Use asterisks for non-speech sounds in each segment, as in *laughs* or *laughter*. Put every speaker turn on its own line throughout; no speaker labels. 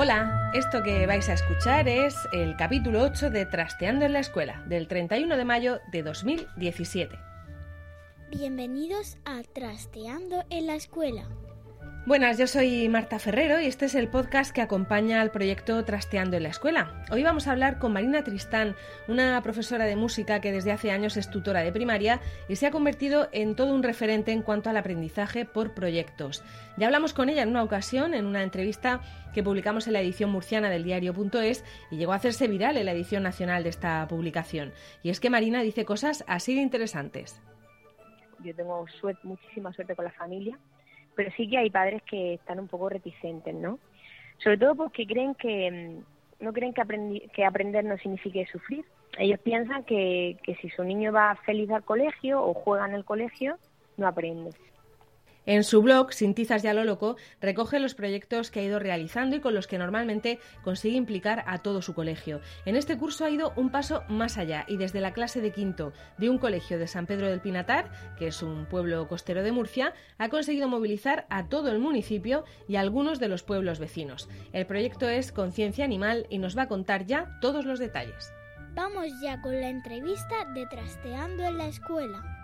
Hola, esto que vais a escuchar es el capítulo 8 de Trasteando en la Escuela, del 31 de mayo de 2017.
Bienvenidos a Trasteando en la Escuela.
Buenas, yo soy Marta Ferrero y este es el podcast que acompaña al proyecto Trasteando en la Escuela. Hoy vamos a hablar con Marina Tristán, una profesora de música que desde hace años es tutora de primaria y se ha convertido en todo un referente en cuanto al aprendizaje por proyectos. Ya hablamos con ella en una ocasión, en una entrevista que publicamos en la edición murciana del diario.es y llegó a hacerse viral en la edición nacional de esta publicación. Y es que Marina dice cosas así de interesantes.
Yo tengo muchísima suerte con la familia pero sí que hay padres que están un poco reticentes, ¿no? Sobre todo porque creen que mm, no creen que, que aprender no signifique sufrir. Ellos piensan que, que si su niño va feliz al colegio o juega en el colegio, no aprende.
En su blog, Sintizas ya lo loco, recoge los proyectos que ha ido realizando y con los que normalmente consigue implicar a todo su colegio. En este curso ha ido un paso más allá y desde la clase de quinto de un colegio de San Pedro del Pinatar, que es un pueblo costero de Murcia, ha conseguido movilizar a todo el municipio y a algunos de los pueblos vecinos. El proyecto es Conciencia Animal y nos va a contar ya todos los detalles.
Vamos ya con la entrevista de Trasteando en la Escuela.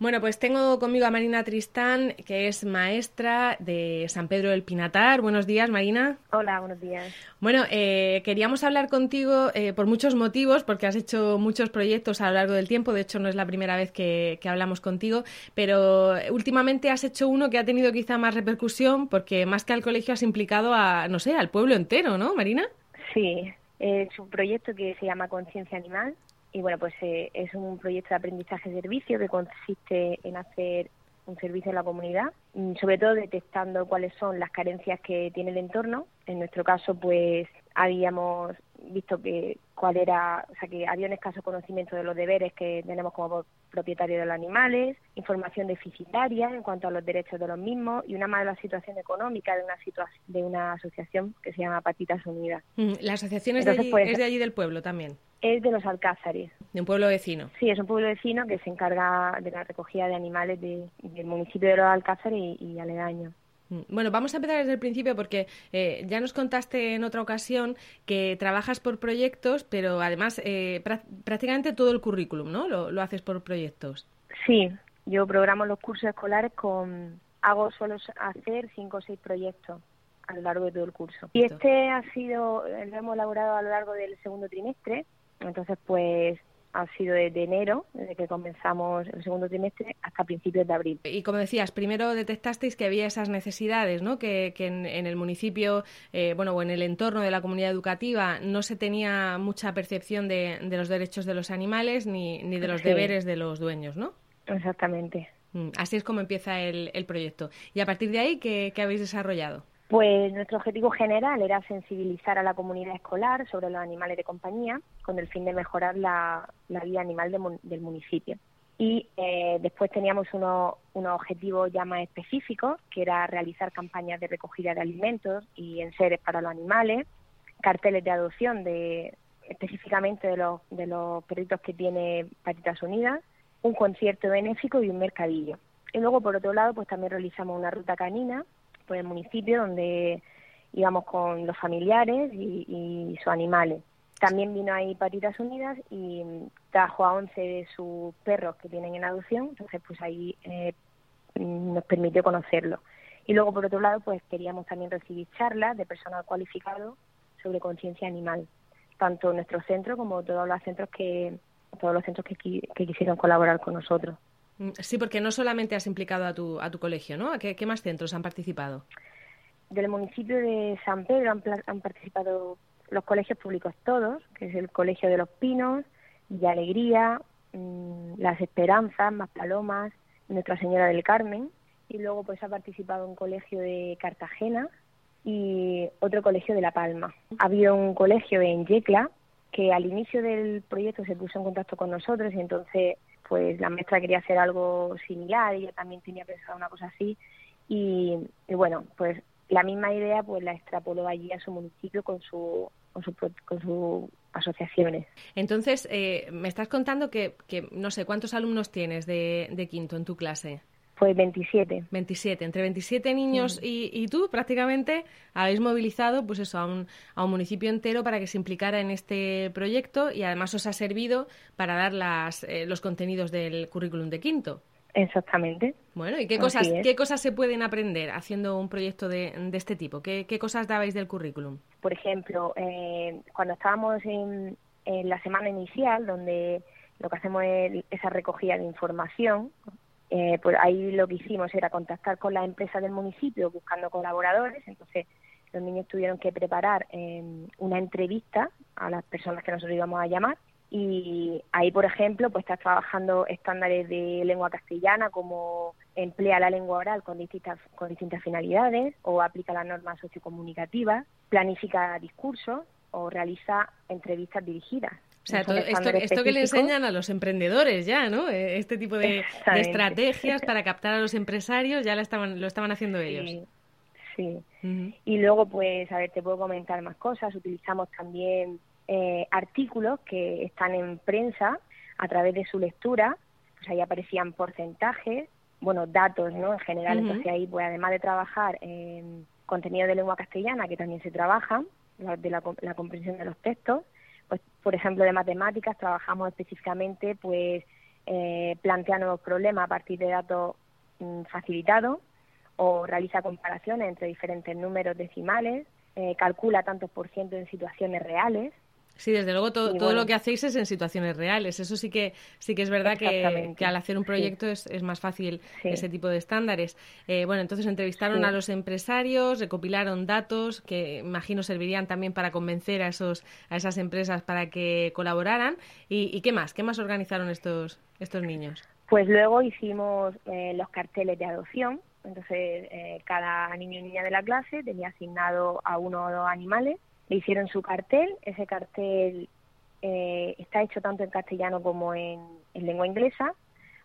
Bueno, pues tengo conmigo a Marina Tristán, que es maestra de San Pedro del Pinatar. Buenos días, Marina.
Hola, buenos días.
Bueno, eh, queríamos hablar contigo eh, por muchos motivos, porque has hecho muchos proyectos a lo largo del tiempo. De hecho, no es la primera vez que, hablamos contigo, pero últimamente has hecho uno que ha tenido quizá más repercusión, porque más que al colegio has implicado a, no sé, al pueblo entero, ¿no, Marina?
Sí, es un proyecto que se llama Conciencia Animal y bueno, pues eh, es un proyecto de aprendizaje-servicio que consiste en hacer un servicio a la comunidad, mm, sobre todo detectando cuáles son las carencias que tiene el entorno. En nuestro caso, pues habíamos visto que cuál era, o sea, que había un escaso conocimiento de los deberes que tenemos como propietarios de los animales, información deficitaria en cuanto a los derechos de los mismos y una mala situación económica de una situación de una asociación que se llama Patitas Unidas.
Mm, la asociación es, de allí, pues, es de allí del pueblo también.
Es de los Alcázares.
De un pueblo vecino.
Sí, es un pueblo vecino que se encarga de la recogida de animales del municipio de los Alcázares y, y aledaños.
Mm, bueno, vamos a empezar desde el principio porque eh, ya nos contaste en otra ocasión que trabajas por proyectos, pero además eh, prácticamente todo el currículum, ¿no? Lo, haces por proyectos.
Sí, yo programo los cursos escolares con... Hago solo hacer cinco o seis proyectos a lo largo de todo el curso. Y este ha sido, lo hemos elaborado a lo largo del segundo trimestre, entonces pues ha sido desde enero, desde que comenzamos el segundo trimestre, hasta principios de abril.
Y como decías, primero detectasteis que había esas necesidades, ¿no? Que, en, el municipio, eh, bueno, o en el entorno de la comunidad educativa no se tenía mucha percepción de, los derechos de los animales ni, ni de los deberes de los dueños, ¿no?
Exactamente.
Mm, así es como empieza el, proyecto. Y a partir de ahí, ¿qué, qué habéis desarrollado?
Pues nuestro objetivo general era sensibilizar a la comunidad escolar sobre los animales de compañía con el fin de mejorar la, vida animal del municipio. Y eh, después teníamos unos, objetivos ya más específicos, que era realizar campañas de recogida de alimentos y enseres para los animales, carteles de adopción de específicamente de los, de los perritos que tiene Patitas Unidas, un concierto benéfico y un mercadillo. Y luego, por otro lado, pues también realizamos una ruta canina por el municipio donde íbamos con los familiares y, sus animales. También vino ahí Patitas Unidas y trajo a 11 de sus perros que tienen en adopción, entonces pues ahí eh, nos permitió conocerlo. Y luego, por otro lado, pues queríamos también recibir charlas de personal cualificado sobre conciencia animal, tanto nuestro centro como todos los centros que todos los centros que, que quisieron colaborar con nosotros.
Sí, porque no solamente has implicado a tu, a tu colegio, ¿no? ¿A qué, más centros han participado?
Del municipio de San Pedro han, participado los colegios públicos todos, que es el Colegio de los Pinos, de Alegría, mm, Las Esperanzas, Más Palomas, Nuestra Señora del Carmen, y luego pues ha participado un colegio de Cartagena y otro colegio de La Palma. Ha habido un colegio en Yecla que al inicio del proyecto se puso en contacto con nosotros y entonces pues la maestra quería hacer algo similar, ella también tenía pensado una cosa así y, bueno, pues la misma idea pues la extrapoló allí a su municipio con su con su con sus asociaciones.
Entonces, eh, me estás contando que, que, no sé, ¿cuántos alumnos tienes de, de quinto en tu clase?
Pues 27.
27. Entre 27 niños y, y, tú prácticamente habéis movilizado pues eso, a un, a un municipio entero para que se implicara en este proyecto y además os ha servido para dar las, eh, los contenidos del currículum de quinto.
Exactamente.
Bueno, ¿y qué cosas, qué cosas se pueden aprender haciendo un proyecto de, de este tipo? ¿Qué, ¿Qué, cosas dabais del currículum?
Por ejemplo, eh, cuando estábamos en, en, la semana inicial, donde lo que hacemos es esa recogida de información, eh, pues ahí lo que hicimos era contactar con las empresas del municipio buscando colaboradores, entonces los niños tuvieron que preparar eh, una entrevista a las personas que nosotros íbamos a llamar y ahí, por ejemplo, pues estás trabajando estándares de lengua castellana como emplea la lengua oral con distintas, con distintas finalidades o aplica las normas sociocomunicativas, planifica discursos o realiza entrevistas dirigidas.
O sea, todo esto, esto, que le enseñan a los emprendedores ya, ¿no? Eh, este tipo de, de estrategias para captar a los empresarios ya lo estaban, lo estaban haciendo ellos.
Sí. Y luego, pues, a ver, te puedo comentar más cosas. Utilizamos también eh, artículos que están en prensa a través de su lectura. Pues ahí aparecían porcentajes, bueno, datos, ¿no? En general. Entonces ahí, pues, además de trabajar en contenido de lengua castellana, que también se trabaja, de la, la comprensión de los textos, por ejemplo, de matemáticas, trabajamos específicamente, pues, eh, plantea nuevos problemas a partir de datos mm, facilitados o realiza comparaciones entre diferentes números decimales, eh, calcula tantos por ciento en situaciones reales,
Sí, desde luego todo, todo lo que hacéis es en situaciones reales. Eso sí que sí que es verdad que, que al hacer un proyecto es, es, más fácil ese tipo de estándares. Eh, bueno, entonces entrevistaron a los empresarios, recopilaron datos que imagino servirían también para convencer a esos a esas empresas para que colaboraran. ¿Y, qué más? ¿Qué más organizaron estos estos niños?
Pues luego hicimos eh, los carteles de adopción. Entonces eh, cada niño y niña de la clase tenía asignado a uno o dos animales le hicieron su cartel, ese cartel eh, está hecho tanto en castellano como en, lengua inglesa,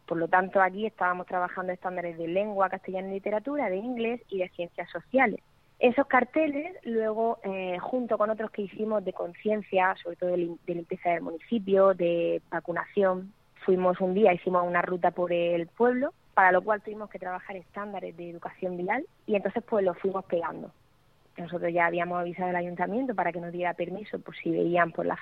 por lo tanto aquí estábamos trabajando estándares de lengua castellana y literatura, de inglés y de ciencias sociales. Esos carteles, luego, eh, junto con otros que hicimos de conciencia, sobre todo de, limpieza del municipio, de vacunación, fuimos un día, hicimos una ruta por el pueblo, para lo cual tuvimos que trabajar estándares de educación vial y entonces pues lo fuimos pegando nosotros ya habíamos avisado al ayuntamiento para que nos diera permiso por si veían por la,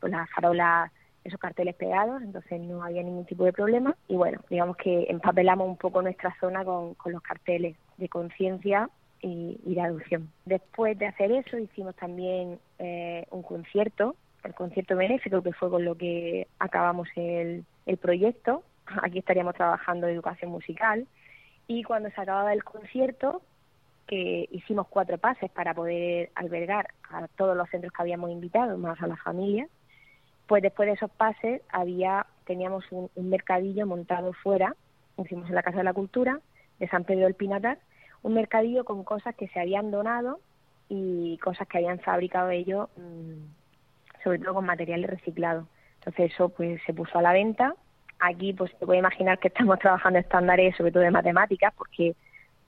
por la farola esos carteles pegados, entonces no había ningún tipo de problema. Y bueno, digamos que empapelamos un poco nuestra zona con, con los carteles de conciencia y, y, de adopción. Después de hacer eso, hicimos también eh, un concierto, el concierto benéfico, que fue con lo que acabamos el, el proyecto. Aquí estaríamos trabajando educación musical. Y cuando se acababa el concierto, que hicimos cuatro pases para poder albergar a todos los centros que habíamos invitado, más a las familias. Pues después de esos pases había teníamos un, mercadillo montado fuera, hicimos en la Casa de la Cultura de San Pedro del Pinatar, un mercadillo con cosas que se habían donado y cosas que habían fabricado ellos, mm, sobre todo con materiales reciclados. Entonces eso pues se puso a la venta. Aquí pues te puedes imaginar que estamos *laughs* trabajando estándares sobre todo de matemáticas porque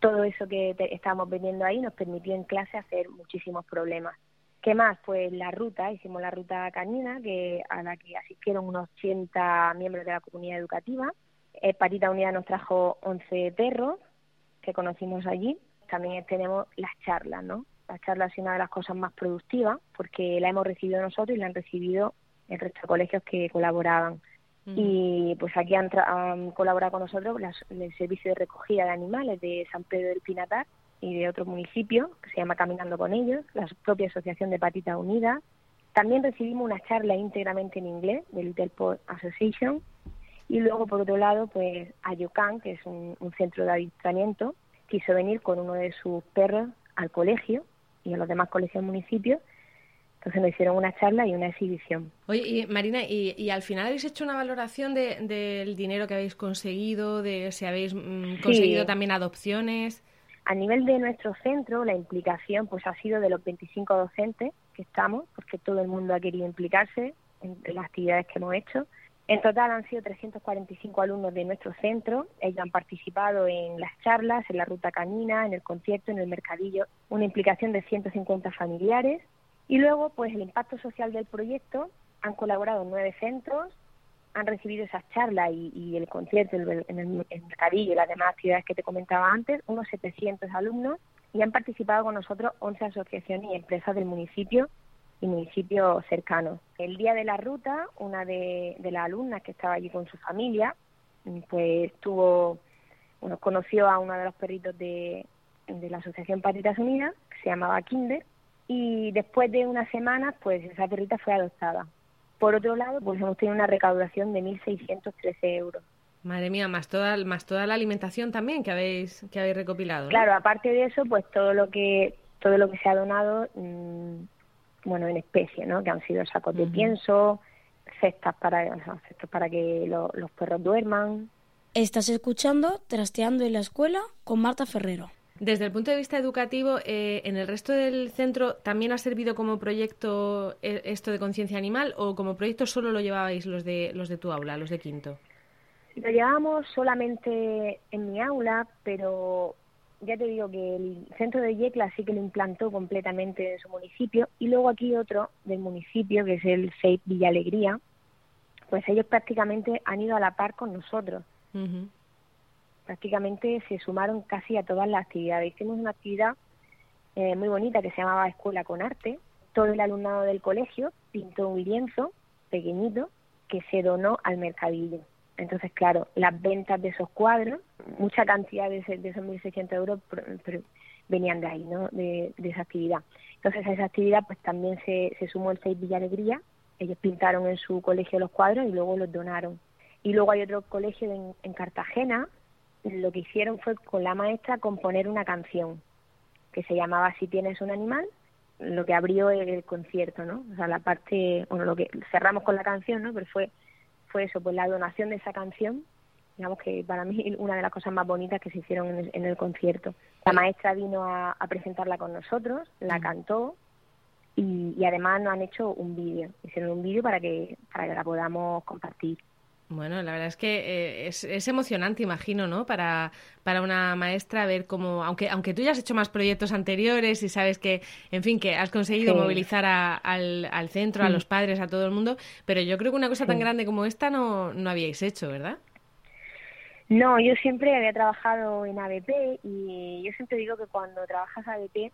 todo eso que estábamos vendiendo ahí nos permitió en clase hacer muchísimos problemas. ¿Qué más? Pues la ruta, hicimos la ruta canina, que a la que asistieron unos 80 miembros de la comunidad educativa. Eh, Patita Unida nos trajo 11 perros que conocimos allí. También tenemos las charlas, ¿no? Las charlas es una de las cosas más productivas porque la hemos recibido nosotros y la han recibido el resto de colegios que colaboraban. Y pues aquí han, colaborado con nosotros el servicio de recogida de animales de San Pedro del Pinatar y de otro municipio que se llama Caminando con ellos, la propia Asociación de Patita Unida. También recibimos una charla íntegramente en inglés de Little Association. Y luego, por otro lado, pues Ayocan, que es un, un centro de adiestramiento, quiso venir con uno de sus perros al colegio y a los demás colegios del municipio entonces nos hicieron una charla y una exhibición.
Oye, y Marina, ¿y, al final habéis hecho una valoración del de, dinero que habéis conseguido, de si habéis mm, conseguido también adopciones?
A nivel de nuestro centro, la implicación pues ha sido de los 25 docentes que estamos, porque todo el mundo ha querido implicarse en, las actividades que hemos hecho. En total han sido 345 alumnos de nuestro centro. Ellos han participado en las charlas, en la ruta canina, en el concierto, en el mercadillo. Una implicación de 150 familiares y luego, pues el impacto social del proyecto, han colaborado nueve centros, han recibido esas charlas y, el concierto en el, el, y las demás actividades que te comentaba antes, unos 700 alumnos y han participado con nosotros 11 asociaciones y empresas del municipio y municipios cercanos. El día de la ruta, una de, las alumnas que estaba allí con su familia, pues tuvo, bueno, conoció a uno de los perritos de, de la Asociación Patitas Unidas, que se llamaba Kinder, y después de unas semanas, pues esa perrita fue adoptada. Por otro lado, pues hemos tenido una recaudación de 1.613 euros.
Madre mía, más toda, más toda la alimentación también que habéis, que habéis recopilado.
Claro, aparte de eso, pues todo lo que, todo lo que se ha donado, mm, bueno, en especie, ¿no? Que han sido sacos de pienso, cestas para, cestas para que los perros duerman.
Estás escuchando Trasteando en la Escuela con Marta Ferrero.
Desde el punto de vista educativo, eh, ¿en el resto del centro también ha servido como proyecto eh, esto de conciencia animal o como proyecto solo lo llevabais los de, los de tu aula, los de quinto?
Lo llevábamos solamente en mi aula, pero ya te digo que el centro de Yecla sí que lo implantó completamente en su municipio y luego aquí otro del municipio, que es el FEIP Villa Alegría, pues ellos prácticamente han ido a la par con nosotros prácticamente se sumaron casi a todas las actividades. Hicimos una actividad eh, muy bonita que se llamaba Escuela con Arte. Todo el alumnado del colegio pintó un lienzo pequeñito que se donó al mercadillo. Entonces, claro, las ventas de esos cuadros, mucha cantidad de, de esos 1.600 euros venían de ahí, ¿no? De, esa actividad. Entonces, a esa actividad pues también se, se sumó el Seis Villa Alegría. Ellos pintaron en su colegio los cuadros y luego los donaron. Y luego hay otro colegio en Cartagena lo que hicieron fue con la maestra componer una canción que se llamaba Si tienes un animal, lo que abrió el concierto, ¿no? O sea, la parte, bueno, lo que cerramos con la canción, ¿no? Pero fue, fue eso, pues la donación de esa canción, digamos que para mí *laughs* una de las cosas más bonitas que se hicieron en el, concierto. La maestra vino a, presentarla con nosotros, la mm. cantó y, y además nos han hecho un vídeo, hicieron un vídeo para que, para que la podamos compartir.
Bueno, la verdad es que eh, es, es, emocionante, imagino, ¿no? Para, para una maestra ver cómo, aunque, aunque tú ya has hecho más proyectos anteriores y sabes que, en fin, que has conseguido movilizar al, al, centro, a los padres, a todo el mundo, pero yo creo que una cosa tan grande como esta no, no habíais hecho, ¿verdad?
No, yo siempre había trabajado en ABP y yo siempre digo que cuando trabajas ABP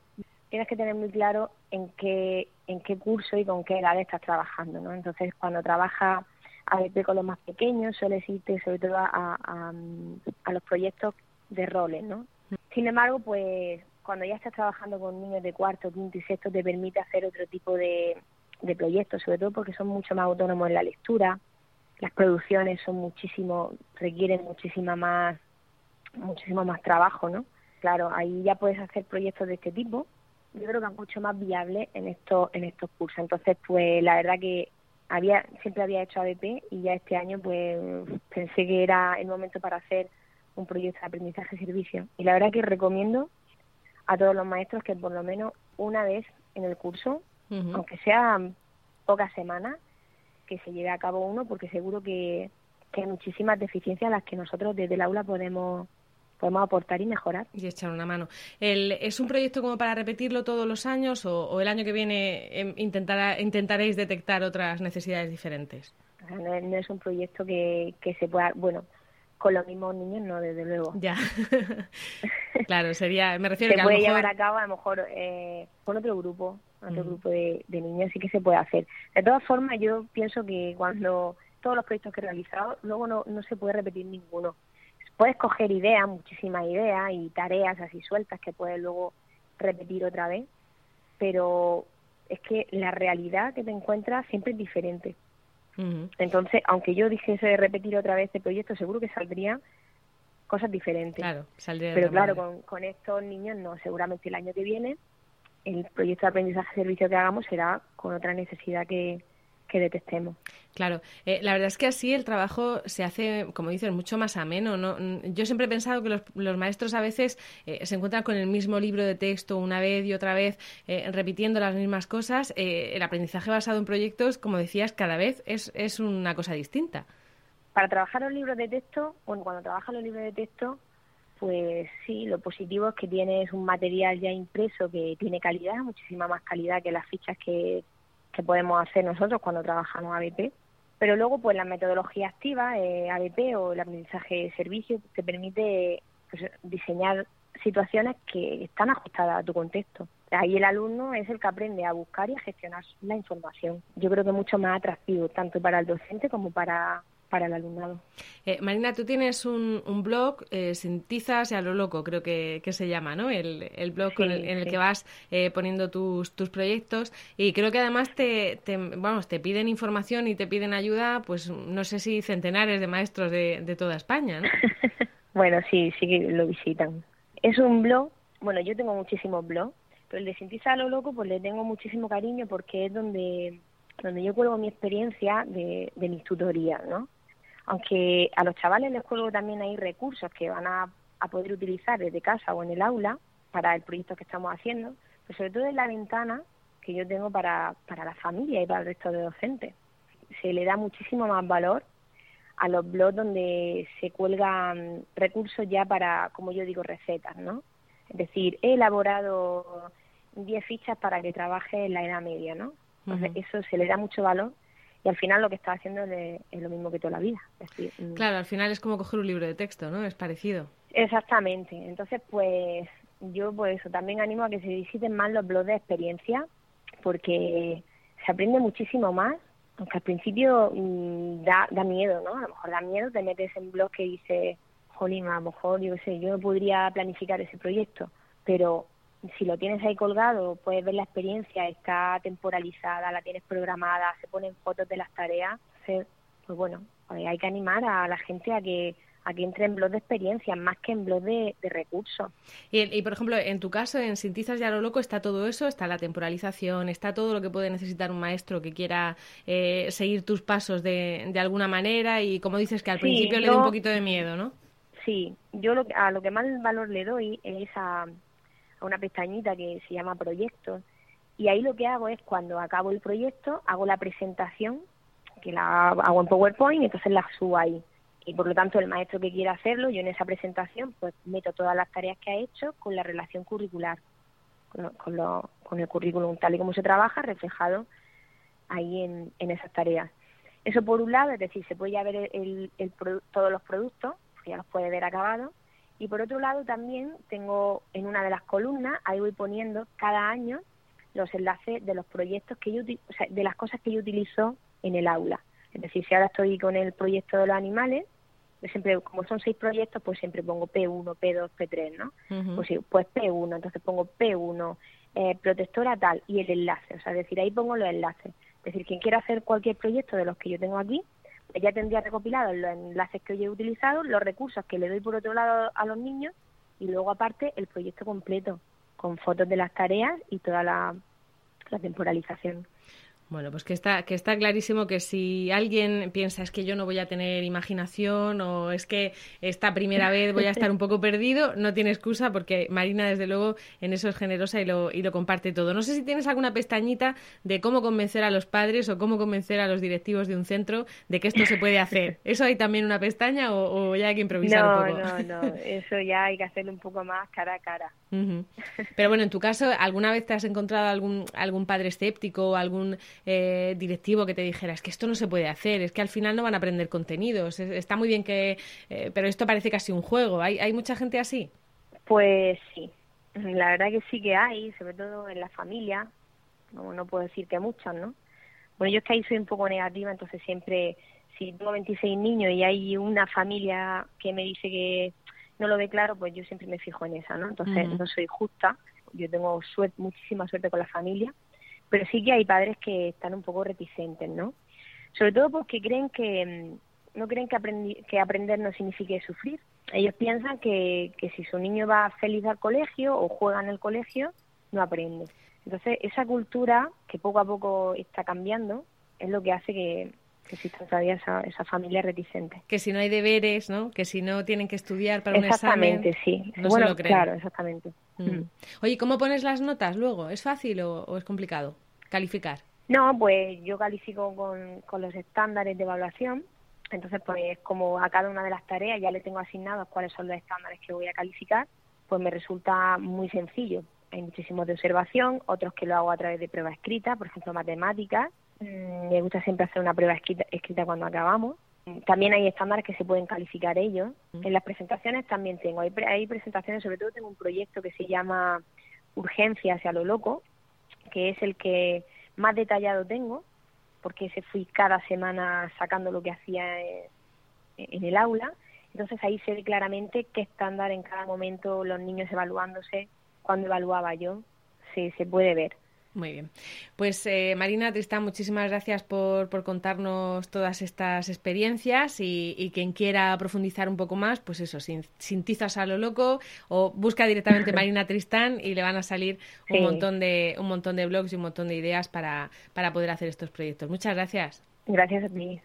tienes que tener muy claro en qué, en qué curso y con qué edad estás trabajando, ¿no? Entonces, cuando trabajas a ver con los más pequeños, suele irte sobre todo a, a, los proyectos de roles, ¿no? Sin embargo, pues cuando ya estás trabajando con niños de cuarto, quinto y sexto, te permite hacer otro tipo de, de proyectos, sobre todo porque son mucho más autónomos en la lectura, las producciones son muchísimo, requieren muchísima más, muchísimo más trabajo, ¿no? Claro, ahí ya puedes hacer proyectos de este tipo. Yo creo que es mucho más viable en estos, en estos cursos. Entonces, pues la verdad que había siempre había hecho ABP y ya este año pues pensé que era el momento para hacer un proyecto de aprendizaje servicio. Y la verdad que recomiendo a todos los maestros que por lo menos una vez en el curso aunque sea pocas semanas que se lleve a cabo uno porque seguro que, que hay muchísimas deficiencias a las que nosotros desde el aula podemos podemos aportar y mejorar.
Y echar una mano. El, ¿Es un proyecto como para repetirlo todos los años o, el año que viene em, intentaréis detectar otras necesidades diferentes?
no, es un proyecto que, que se pueda, bueno, con los mismos niños no, desde luego.
Ya. *laughs* claro, sería, me refiero
se
que
puede llevar a cabo a lo mejor eh, con otro grupo, otro grupo de, de niños sí que se puede hacer. De todas formas, yo pienso que cuando todos los proyectos que he realizado, luego no, no se puede repetir ninguno puedes coger ideas, muchísimas ideas y tareas así sueltas que puedes luego repetir otra vez, pero es que la realidad que te encuentras siempre es diferente. Entonces, aunque yo dijese de repetir otra vez este proyecto, seguro que saldrían cosas diferentes.
Claro, saldría
Pero claro, con, con estos niños no, seguramente el año que viene el proyecto de aprendizaje servicio que hagamos será con otra necesidad que, que detectemos.
Claro, eh, la verdad es que así el trabajo se hace, como dices, mucho más ameno. ¿no? Yo siempre he pensado que los, maestros a veces eh, se encuentran con el mismo libro de texto una vez y otra vez, eh, repitiendo las mismas cosas. el aprendizaje basado en proyectos, como decías, cada vez es, es una cosa distinta.
Para trabajar los libros de texto, bueno, cuando trabajas los libros de texto, pues sí, lo positivo es que tienes un material ya impreso que tiene calidad, muchísima más calidad que las fichas que, que podemos hacer nosotros cuando trabajamos ABP Pero luego, pues la metodología activa, ADP o el aprendizaje de servicio, te permite pues, diseñar situaciones que están ajustadas a tu contexto. Ahí el alumno es el que aprende a buscar y a gestionar la información. Yo creo que es mucho más atractivo, tanto para el docente como para, para el alumnado.
Eh, Marina, tú tienes un, blog, eh, Sintizas y a lo loco, creo que, se llama, ¿no? El, blog en el que vas eh, poniendo tus, tus proyectos y creo que además te, vamos, te piden información y te piden ayuda, pues no sé si centenares de maestros de, de toda España, ¿no? *laughs*
bueno, sí, sí que lo visitan. Es un blog, bueno, yo tengo muchísimos blogs, pero el de Sintiza a lo loco pues le tengo muchísimo cariño porque es donde, donde yo cuelgo mi experiencia de, de mis tutorías, ¿no? Aunque a los chavales les cuelgo también hay recursos que van a, a poder utilizar desde casa o en el aula para el proyecto que estamos haciendo, pero sobre todo es la ventana que yo tengo para, para la familia y para el resto de docentes. Se le da muchísimo más valor a los blogs donde se cuelgan recursos ya para, como yo digo, recetas, ¿no? Es decir, he elaborado 10 fichas para que trabaje en la edad media, ¿no? Entonces, eso se le da mucho valor y al final lo que está haciendo es, lo mismo que toda la vida.
Mm. claro, al final es como coger un libro de texto, ¿no? Es parecido.
Exactamente. Entonces, pues yo por eso también animo a que se visiten más los blogs de experiencia porque se aprende muchísimo más aunque al principio mm, da, da miedo, ¿no? A lo mejor da miedo, te metes en blog que dice, jolín, a lo mejor, yo sé, yo no podría planificar ese proyecto, pero si lo tienes ahí colgado, puedes ver la experiencia, está temporalizada, la tienes programada, se ponen fotos de las tareas, pues bueno, pues hay que animar a la gente a que aquí entra en blog de experiencia más que en blog de, recursos.
Y, por ejemplo, en tu caso, en Sintizas ya lo loco, está todo eso, está la temporalización, está todo lo que puede necesitar un maestro que quiera eh, seguir tus pasos de, de, alguna manera y como dices que al principio le da un poquito de miedo, ¿no?
Sí, yo lo, a lo que más valor le doy es a, a una pestañita que se llama proyectos y ahí lo que hago es cuando acabo el proyecto hago la presentación que la hago en PowerPoint y entonces la subo ahí y por lo tanto el maestro que quiera hacerlo, yo en esa presentación pues meto todas las tareas que ha hecho con la relación curricular, con, lo, con, el currículum tal y como se trabaja reflejado ahí en, en esas tareas. Eso por un lado, es decir, se puede ya ver el, el, todos los productos, ya los puede ver acabados, y por otro lado también tengo en una de las columnas, ahí voy poniendo cada año los enlaces de los proyectos que yo, o sea, de las cosas que yo utilizo en el aula. Es decir, si ahora estoy con el proyecto de los animales, siempre, como son seis proyectos, pues siempre pongo P1, P2, P3, ¿no? Pues sí, pues P1, entonces pongo P1, eh, protectora tal, y el enlace, o sea, es decir, ahí pongo los enlaces. Es decir, quien quiera hacer cualquier proyecto de los que yo tengo aquí, pues ya tendría recopilados los enlaces que hoy he utilizado, los recursos que le doy por otro lado a los niños, y luego aparte el proyecto completo, con fotos de las tareas y toda la temporalización.
Bueno, pues que está, que está clarísimo que si alguien piensa es que yo no voy a tener imaginación o es que esta primera vez voy a estar un poco perdido, no tiene excusa porque Marina desde luego en eso es generosa y lo, y lo comparte todo. No sé si tienes alguna pestañita de cómo convencer a los padres o cómo convencer a los directivos de un centro de que esto se puede hacer. ¿Eso hay también una pestaña o, ya hay que improvisar un poco?
No, no, eso ya hay que hacerlo un poco más cara a cara.
Pero bueno, en tu caso, ¿alguna vez te has encontrado algún, algún padre escéptico o algún eh, directivo que te dijera, es que esto no se puede hacer, es que al final no van a aprender contenidos, está muy bien que, eh, pero esto parece casi un juego. ¿Hay, ¿Hay mucha gente así?
Pues sí, la verdad que sí que hay, sobre todo en la familia, no, no puedo decir que muchos, ¿no? Bueno, yo es que ahí soy un poco negativa, entonces siempre, si tengo 26 niños y hay una familia que me dice que no lo ve claro, pues yo siempre me fijo en esa, ¿no? Entonces no soy justa, yo tengo suerte, muchísima suerte con la familia pero sí que hay padres que están un poco reticentes, ¿no? Sobre todo porque creen que mm, no creen que, que aprender no signifique sufrir. Ellos piensan que, que si su niño va feliz al colegio o juega en el colegio, no aprende. Entonces, esa cultura que poco a poco está cambiando es lo que hace que, que exista todavía esa, esa familia reticente.
Que si no hay deberes, ¿no? Que si no tienen que estudiar para un examen.
Exactamente, sí. bueno, claro, exactamente. Mm.
Mm. Oye, ¿cómo pones las notas luego? ¿Es fácil o es complicado? Calificar?
No, pues yo califico con, con los estándares de evaluación. Entonces, pues como a cada una de las tareas ya le tengo asignados cuáles son los estándares que voy a calificar, pues me resulta muy sencillo. Hay muchísimos de observación, otros que lo hago a través de pruebas escritas, por ejemplo, matemáticas. Mm, me gusta siempre hacer una prueba escrita, escrita cuando acabamos. También hay estándares que se pueden calificar ellos. En las presentaciones también tengo. Hay, hay presentaciones, sobre todo tengo un proyecto que se llama Urgencia hacia lo loco, que es el que más detallado tengo, porque se fui cada semana sacando lo que hacía en el aula. Entonces ahí se ve claramente qué estándar en cada momento los niños evaluándose, cuando evaluaba yo, se, se puede ver.
Muy bien. Pues eh, Marina Tristán, muchísimas gracias por, por contarnos todas estas experiencias y, quien quiera profundizar un poco más, pues eso, sin, sin tizas a lo loco o busca directamente *laughs* Marina Tristán y le van a salir un montón de un montón de blogs y un montón de ideas para, para poder hacer estos proyectos. Muchas gracias.
Gracias a ti.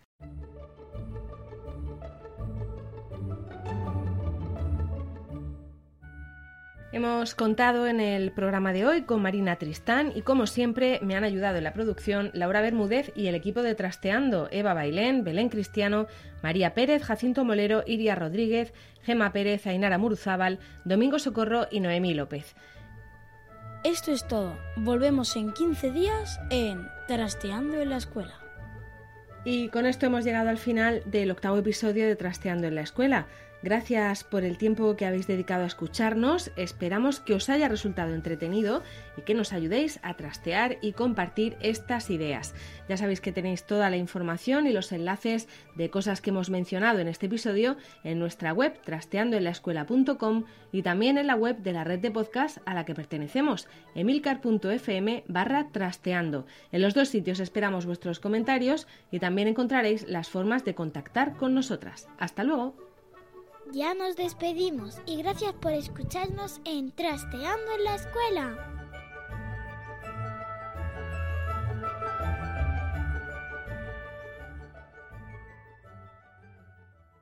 Hemos contado en el programa de hoy con Marina Tristán y como siempre me han ayudado en la producción Laura Bermúdez y el equipo de Trasteando, Eva Bailén, Belén Cristiano, María Pérez, Jacinto Molero, Iria Rodríguez, Gema Pérez, Ainara Muruzábal, Domingo Socorro y Noemí López.
Esto es todo. Volvemos en 15 días en Trasteando en la Escuela.
Y con esto hemos llegado al final del octavo episodio de Trasteando en la Escuela. Gracias por el tiempo que habéis dedicado a escucharnos. Esperamos que os haya resultado entretenido y que nos ayudéis a trastear y compartir estas ideas. Ya sabéis que tenéis toda la información y los enlaces de cosas que hemos mencionado en este episodio en nuestra web trasteandoenlaescuela.com y también en la web de la red de podcast a la que pertenecemos, emilcar.fm barra trasteando. En los dos sitios esperamos vuestros comentarios y también encontraréis las formas de contactar con nosotras. Hasta luego.
Ya nos despedimos y gracias por escucharnos en Trasteando en la Escuela.